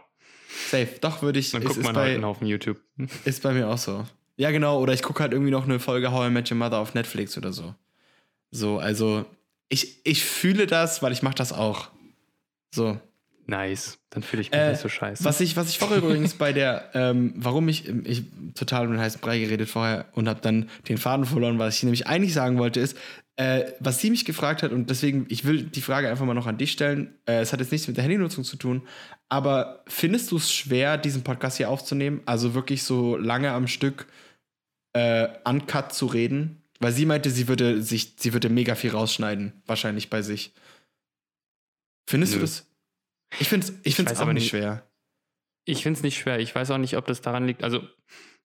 Safe. Doch, würde ich. Dann guckt man bei, halt einen Haufen YouTube. Ist bei mir auch so. Ja, genau. Oder ich gucke halt irgendwie noch eine Folge How I Met Your Mother auf Netflix oder so. So, also ich, ich fühle das, weil ich mache das auch. So. Nice. Dann fühle ich mich Äh, nicht so scheiße. Was ich, was ich vorher übrigens bei der, ähm, warum ich, ich total um den heißen Brei geredet vorher und habe dann den Faden verloren, was ich nämlich eigentlich sagen wollte, ist, äh, was sie mich gefragt hat und deswegen, ich will die Frage einfach mal noch an dich stellen. Äh, es hat jetzt nichts mit der Handynutzung zu tun, aber findest du es schwer, diesen Podcast hier aufzunehmen? Also wirklich so lange am Stück äh, uncut zu reden? Weil sie meinte, sie würde sich, sie würde mega viel rausschneiden, wahrscheinlich bei sich. Findest Nö. du das? Ich finde es ich find's weiß auch aber nicht nicht- schwer. Ich finde es nicht schwer. Ich weiß auch nicht, ob das daran liegt. Also,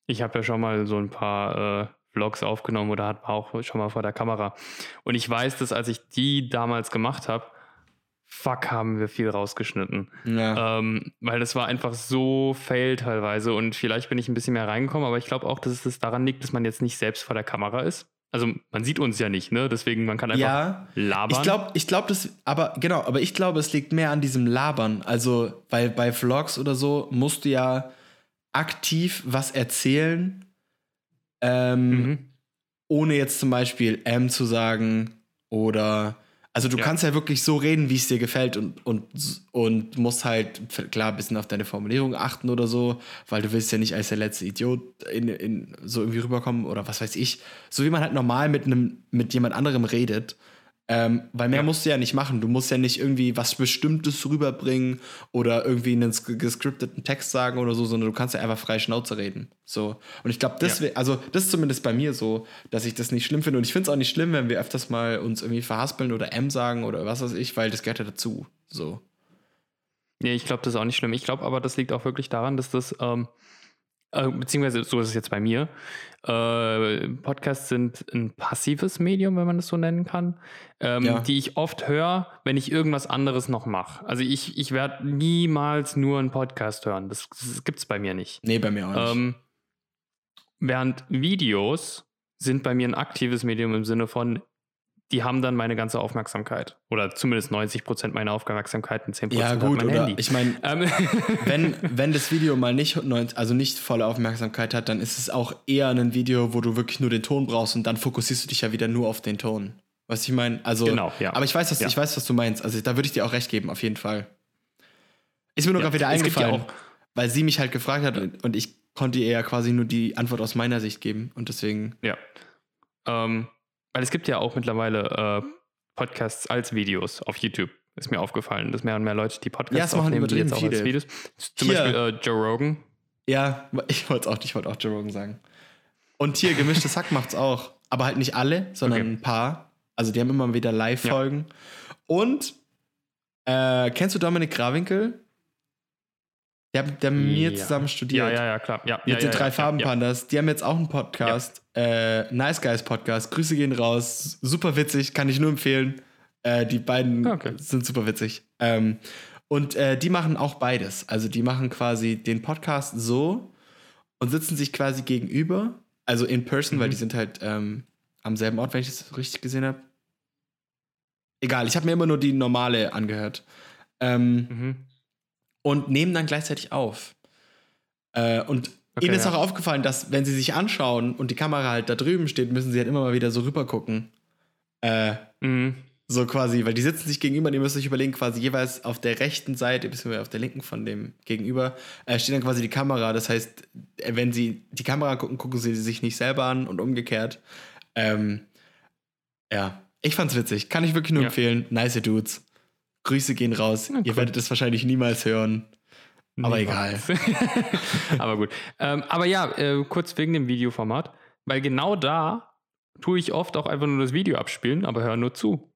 ich habe ja schon mal so ein paar äh, Vlogs aufgenommen oder hat auch schon mal vor der Kamera. Und ich weiß, dass als ich die damals gemacht habe, fuck, haben wir viel rausgeschnitten. Ja. Ähm, weil das war einfach so fail teilweise. Und vielleicht bin ich ein bisschen mehr reingekommen, aber ich glaube auch, dass es daran liegt, dass man jetzt nicht selbst vor der Kamera ist. Also, man sieht uns ja nicht, ne? Deswegen, man kann einfach ja, labern. ich glaube, ich glaube, das, aber genau, aber ich glaube, es liegt mehr an diesem Labern. Also, weil bei Vlogs oder so musst du ja aktiv was erzählen, ähm, Mhm. ohne jetzt zum Beispiel M zu sagen oder also du Ja. kannst ja wirklich so reden, wie es dir gefällt und, und, und musst halt klar ein bisschen auf deine Formulierung achten oder so, weil du willst ja nicht als der letzte Idiot in, in, so irgendwie rüberkommen oder was weiß ich. So wie man halt normal mit einem mit jemand anderem redet. Ähm, weil mehr Ja. musst du ja nicht machen. Du musst ja nicht irgendwie was Bestimmtes rüberbringen oder irgendwie einen gescripteten Text sagen oder so, sondern du kannst ja einfach frei Schnauze reden. So. Und ich glaube, deswegen, also das ist zumindest bei mir so, dass ich das nicht schlimm finde. Und ich finde es auch nicht schlimm, wenn wir öfters mal uns irgendwie verhaspeln oder M sagen oder was weiß ich, weil das gehört ja dazu. So. Nee, ich glaube, das ist auch nicht schlimm. Ich glaube aber, das liegt auch wirklich daran, dass das, ähm, äh, beziehungsweise so ist es jetzt bei mir, äh, Podcasts sind ein passives Medium, wenn man das so nennen kann, ähm, Ja. die ich oft höre, wenn ich irgendwas anderes noch mache. Also ich, ich werde niemals nur einen Podcast hören. Das, das gibt es bei mir nicht. Nee, bei mir auch nicht. Ähm, während Videos sind bei mir ein aktives Medium im Sinne von, die haben dann meine ganze Aufmerksamkeit. Oder zumindest 90 Prozent meiner Aufmerksamkeit und 10 Prozent ja, gut, mein oder Handy. ich meine, Ähm, wenn, wenn das Video mal nicht, also nicht volle Aufmerksamkeit hat, dann ist es auch eher ein Video, wo du wirklich nur den Ton brauchst und dann fokussierst du dich ja wieder nur auf den Ton. Was ich meine, also. Genau, ja. Aber ich weiß, was, Ja. ich weiß, was du meinst. Also da würde ich dir auch recht geben, auf jeden Fall. Ist mir nur Ja, gerade wieder ja eingefallen, auch- weil sie mich halt gefragt hat und, und ich konnte ihr ja quasi nur die Antwort aus meiner Sicht geben und deswegen. Ja. Ähm, weil es gibt ja auch mittlerweile äh, Podcasts als Videos auf YouTube. Ist mir aufgefallen, dass mehr und mehr Leute die Ja, Podcasts es machen aufnehmen, die jetzt auch übertrieben als viele. Videos. Zum Hier. Beispiel äh, Joe Rogan. Ja, ich wollte auch, ich wollte auch Joe Rogan sagen. Und hier, gemischtes Hack macht's auch. Aber halt nicht alle, sondern Okay. ein paar. Also die haben immer wieder Live-Folgen. Und äh, kennst du Dominik Grawinkel? Der, der mit mir zusammen studiert. Ja, ja, ja, klar. Ja, Mit ja, den drei Farbenpandas. Die haben jetzt auch einen Podcast. Äh, nice Guys Podcast. Grüße gehen raus. Super witzig, kann ich nur empfehlen. Äh, die beiden Okay. sind super witzig. Ähm, und äh, die machen auch beides. Also die machen quasi den Podcast so und sitzen sich quasi gegenüber. Also in person, weil Mhm. die sind halt ähm, am selben Ort, wenn ich das richtig gesehen habe. Egal, ich habe mir immer nur die normale angehört. Ähm. Mhm. Und nehmen dann gleichzeitig auf. Äh, und Okay, ihnen ist ja. auch aufgefallen, dass wenn sie sich anschauen und die Kamera halt da drüben steht, müssen sie halt immer mal wieder so rüber gucken. Äh, Mhm. so quasi, weil die sitzen sich gegenüber, die müssen sich überlegen, quasi jeweils auf der rechten Seite, beziehungsweise auf der linken von dem Gegenüber, äh, steht dann quasi die Kamera. Das heißt, äh, wenn sie die Kamera gucken, gucken sie sich nicht selber an und umgekehrt. Ähm, ja, ich fand's witzig. Kann ich wirklich nur Ja. empfehlen. Nice Dudes. Grüße gehen raus. Na, Ihr werdet es wahrscheinlich niemals hören. Aber Niemals. aber gut. Ähm, aber ja, äh, kurz wegen dem Videoformat, weil genau da tue ich oft auch einfach nur das Video abspielen, aber höre nur zu.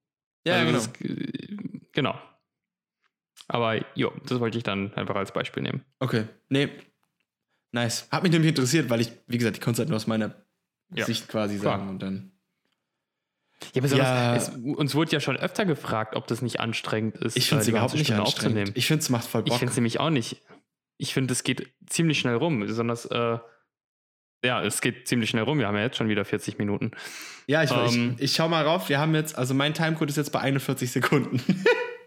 Ja, genau. das, äh, genau. Aber jo, das wollte ich dann einfach als Beispiel nehmen. Okay, nee. Nice. Hat mich nämlich interessiert, weil ich, wie gesagt, ich konnte es halt nur aus meiner Ja, Sicht quasi klar. sagen und dann. Ja, besonders, Ja. Es, uns wurde ja schon öfter gefragt, ob das nicht anstrengend ist. Ich finde es überhaupt nicht Stunde anstrengend. aufzunehmen. Ich finde es macht voll Ich Bock. finde es nämlich auch nicht. Ich finde, es geht ziemlich schnell rum. Besonders, äh, ja, es geht ziemlich schnell rum. Wir haben ja jetzt schon wieder 40 Minuten. ja, ich, ähm, ich, ich schau mal rauf. Wir haben jetzt, also mein Timecode ist jetzt bei 41 Sekunden.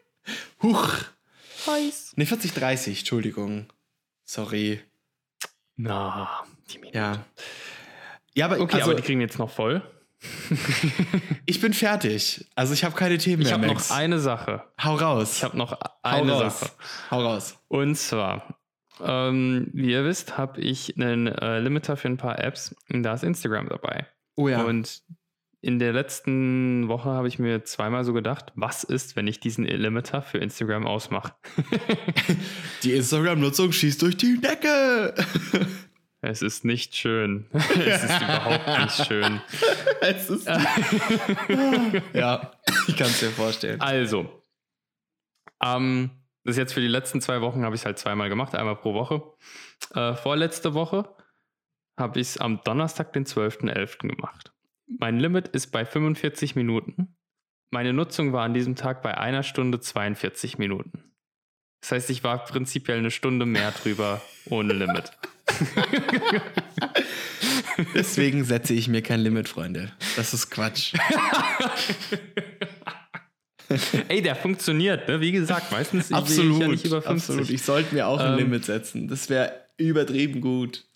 Huch. Heiß. Ne, 40, 30, Entschuldigung. Sorry. Na, die Minute. Ja. Ja, aber, Okay, also, aber die kriegen jetzt noch voll. ich bin fertig. Also ich habe keine Themen Ich mehr, habe noch eine Sache. Hau raus. Ich habe noch Hau eine raus. Sache. Hau raus. Und zwar, ähm, wie ihr wisst, habe ich einen äh, Limiter für ein paar Apps und da ist Instagram dabei. Oh ja. Und in der letzten Woche habe ich mir zweimal so gedacht, was ist, wenn ich diesen Limiter für Instagram ausmache? die Instagram-Nutzung schießt durch die Decke. es ist nicht schön. es ist überhaupt nicht schön. es ist ja, ich kann es dir vorstellen. Also, ähm, das ist jetzt für die letzten zwei Wochen, habe ich es halt zweimal gemacht, einmal pro Woche. Äh, vorletzte Woche habe ich es am Donnerstag, den 12.11. gemacht. Mein Limit ist bei 45 Minuten. Meine Nutzung war an diesem Tag bei einer Stunde 42 Minuten. Das heißt, ich war prinzipiell eine Stunde mehr drüber ohne Limit. Deswegen setze ich mir kein Limit, Freunde. Das ist Quatsch. Ey, der funktioniert, ne? Wie gesagt, meistens absolut. ich ja nicht über 50. Absolut. Ich sollte mir auch ein Ähm, Limit setzen. Das wäre übertrieben gut.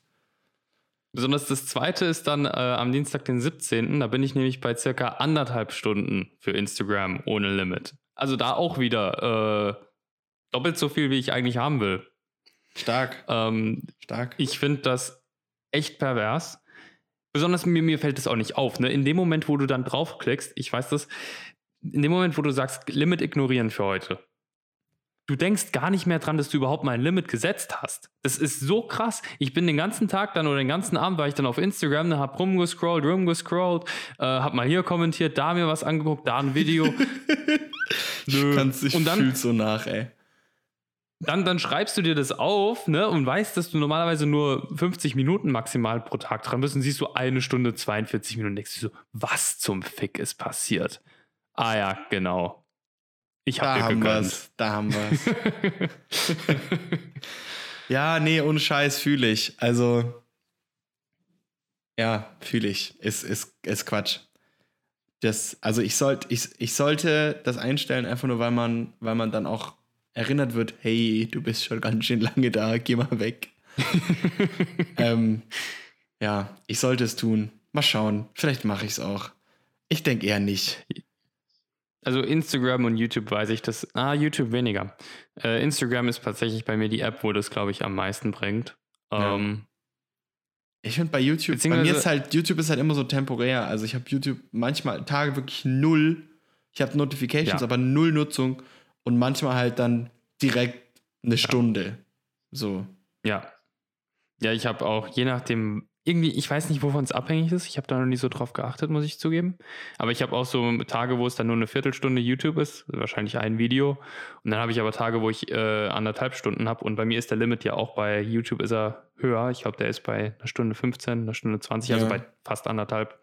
Besonders das zweite ist dann äh, am Dienstag, den 17. Da bin ich nämlich bei circa anderthalb Stunden für Instagram ohne Limit. Also da auch wieder äh, doppelt so viel, wie ich eigentlich haben will. Stark. Ähm, Stark. ich finde das echt pervers. Besonders mir, mir fällt es auch nicht auf. Ne? In dem Moment, wo du dann draufklickst, ich weiß das, in dem Moment, wo du sagst, Limit ignorieren für heute, du denkst gar nicht mehr dran, dass du überhaupt mal ein Limit gesetzt hast. Das ist so krass. Ich bin den ganzen Tag dann oder den ganzen Abend war ich dann auf Instagram, ne, hab rumgescrollt, rumgescrollt, äh, hab mal hier kommentiert, da mir was angeguckt, da ein Video. Ich, kann's, ich Und dann- fühl's so nach, ey. Dann, dann schreibst du dir das auf ne, und weißt, dass du normalerweise nur 50 Minuten maximal pro Tag dran bist und siehst du eine Stunde 42 Minuten und denkst du so, was zum Fick ist passiert? Ah ja, genau. Ich Da hab dir haben gegönnt. wir's. Da haben wir's. ja, nee, ohne Scheiß fühle ich. Also, ja, fühle ich. Ist, ist, ist Quatsch. Das, also ich, sollt, ich, ich sollte das einstellen, einfach nur, weil man, weil man dann auch erinnert wird, hey, du bist schon ganz schön lange da, geh mal weg. ähm, ja, ich sollte es tun. Mal schauen. Vielleicht mache ich es auch. Ich denke eher nicht. Also Instagram und YouTube weiß ich das. Ah, YouTube weniger. Äh, Instagram ist tatsächlich bei mir die App, wo das, glaube ich, am meisten bringt. Ja. Ähm, Ich finde bei YouTube, bei mir ist halt, YouTube ist halt immer so temporär. Also ich habe YouTube manchmal Tage wirklich null. Ich habe Notifications, Ja. aber null Nutzung und manchmal halt dann direkt eine Stunde. So. Ja. Ja, ich habe auch, je nachdem, irgendwie, ich weiß nicht, wovon es abhängig ist. Ich habe da noch nie so drauf geachtet, muss ich zugeben. Aber ich habe auch so Tage, wo es dann nur eine Viertelstunde YouTube ist, wahrscheinlich ein Video. Und dann habe ich aber Tage, wo ich äh, anderthalb Stunden habe. Und bei mir ist der Limit ja auch bei YouTube ist er höher. Ich glaube, der ist bei einer Stunde 15, einer Stunde 20, also Ja. bei fast anderthalb.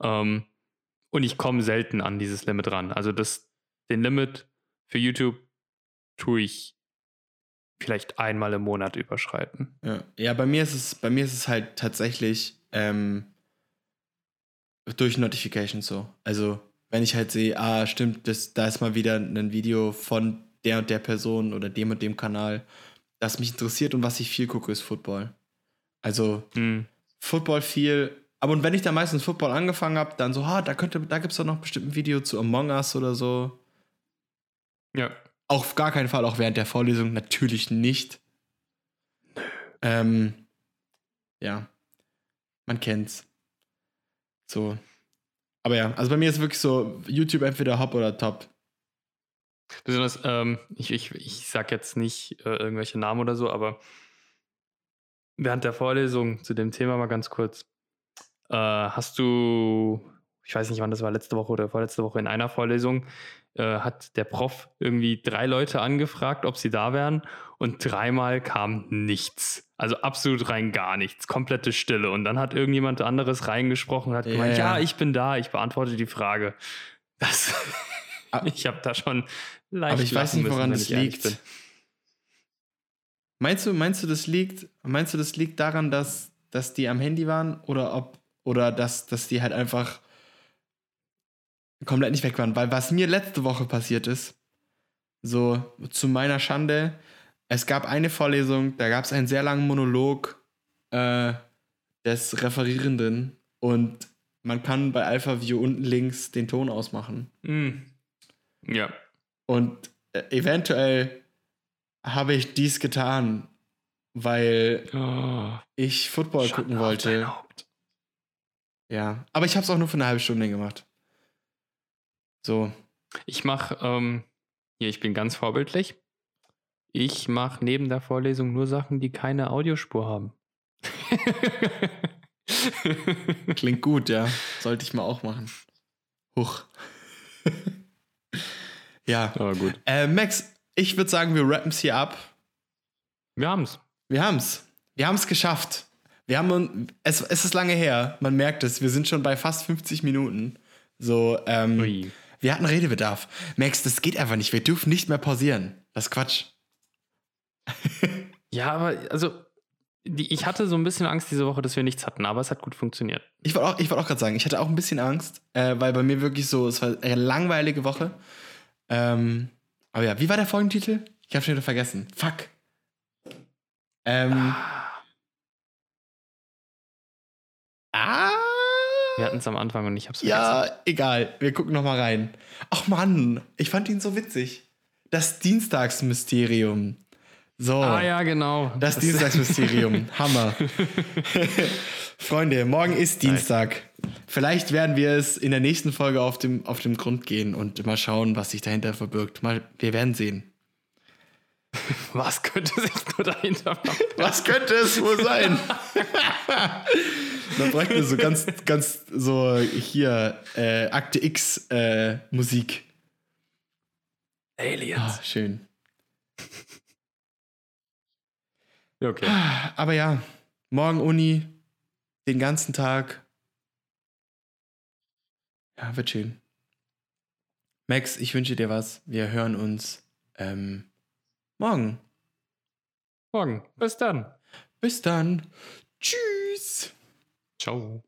Ähm, und ich komme selten an dieses Limit ran. Also das, den Limit für YouTube tue ich vielleicht einmal im Monat überschreiten. Ja, ja bei, mir ist es, bei mir ist es halt tatsächlich ähm, durch Notifications so. Also, wenn ich halt sehe, ah, stimmt, das, da ist mal wieder ein Video von der und der Person oder dem und dem Kanal, das mich interessiert und was ich viel gucke, ist Football. Also, Hm. Football viel. Aber und wenn ich da meistens Football angefangen habe, dann so, ah, da könnte, da gibt es doch noch bestimmt ein Video zu Among Us oder so. Ja. Auf gar keinen Fall, auch während der Vorlesung, natürlich nicht. Ähm, ja, man kennt's. So. Aber ja, also bei mir ist wirklich so, YouTube entweder Hop oder Top. Besonders, ähm, ich, ich, ich sag jetzt nicht äh, irgendwelche Namen oder so, aber während der Vorlesung zu dem Thema mal ganz kurz. Äh, hast du, ich weiß nicht, wann das war, letzte Woche oder vorletzte Woche in einer Vorlesung, äh, hat der Prof irgendwie drei Leute angefragt, ob sie da wären und dreimal kam nichts. Also absolut rein gar nichts, komplette Stille. Und dann hat irgendjemand anderes reingesprochen und hat Ja, gemeint, ja. ja, ich bin da, ich beantworte die Frage. Das, Ah. ich habe da schon leicht Aber ich weiß nicht, woran müssen, das liegt. Meinst du, meinst du, das liegt, meinst du, das liegt daran, dass, dass die am Handy waren oder ob, oder dass, dass die halt einfach komplett nicht weg waren? Weil was mir letzte Woche passiert ist, so zu meiner Schande, es gab eine Vorlesung, da gab es einen sehr langen Monolog, äh, des Referierenden und man kann bei AlphaView unten links den Ton ausmachen. Mm. Ja. Und äh, eventuell habe ich dies getan, weil Oh, ich Football gucken wollte. Ja, aber ich habe es auch nur für eine halbe Stunde gemacht. So, Ich mache, ähm, hier, ich bin ganz vorbildlich. Ich mache neben der Vorlesung nur Sachen, die keine Audiospur haben. klingt gut, ja. Sollte ich mal auch machen. Huch. ja. Aber gut. Äh, Max, ich würde sagen, wir rappen es hier ab. Wir haben's. Wir haben's. Wir haben es geschafft. Wir haben es, es ist lange her, man merkt es, wir sind schon bei fast 50 Minuten. So, ähm, Ui. Wir hatten Redebedarf. Max, das geht einfach nicht. Wir dürfen nicht mehr pausieren. Das ist Quatsch. Ja, aber also, die, ich hatte so ein bisschen Angst diese Woche, dass wir nichts hatten, aber es hat gut funktioniert. Ich wollte auch, wollt auch gerade sagen, ich hatte auch ein bisschen Angst, äh, weil bei mir wirklich so, es war eine langweilige Woche. Ähm, aber ja, wie war der Folgentitel? Ich habe schon wieder vergessen. Fuck. Ähm, ah. Wir hatten es am Anfang und ich hab's Ja, egal. Wir gucken noch mal rein. Ach Mann, ich fand ihn so witzig. Das Dienstagsmysterium. So. Ah ja, genau. Das, Dienstagsmysterium. Hammer. Freunde, morgen ist Dienstag. Vielleicht werden wir es in der nächsten Folge auf dem, auf dem Grund gehen und mal schauen, was sich dahinter verbirgt. Mal, wir werden sehen. Was könnte sich nur dahinter machen? Was könnte es wohl sein? Dann bräuchten wir so ganz, ganz so hier äh, Akte X äh, Musik. Aliens. Ah, schön. Okay. Aber ja, morgen Uni, den ganzen Tag. Ja, wird schön. Max, ich wünsche dir was. Wir hören uns ähm, morgen. Morgen. Bis dann. Bis dann. Tschüss. Ciao.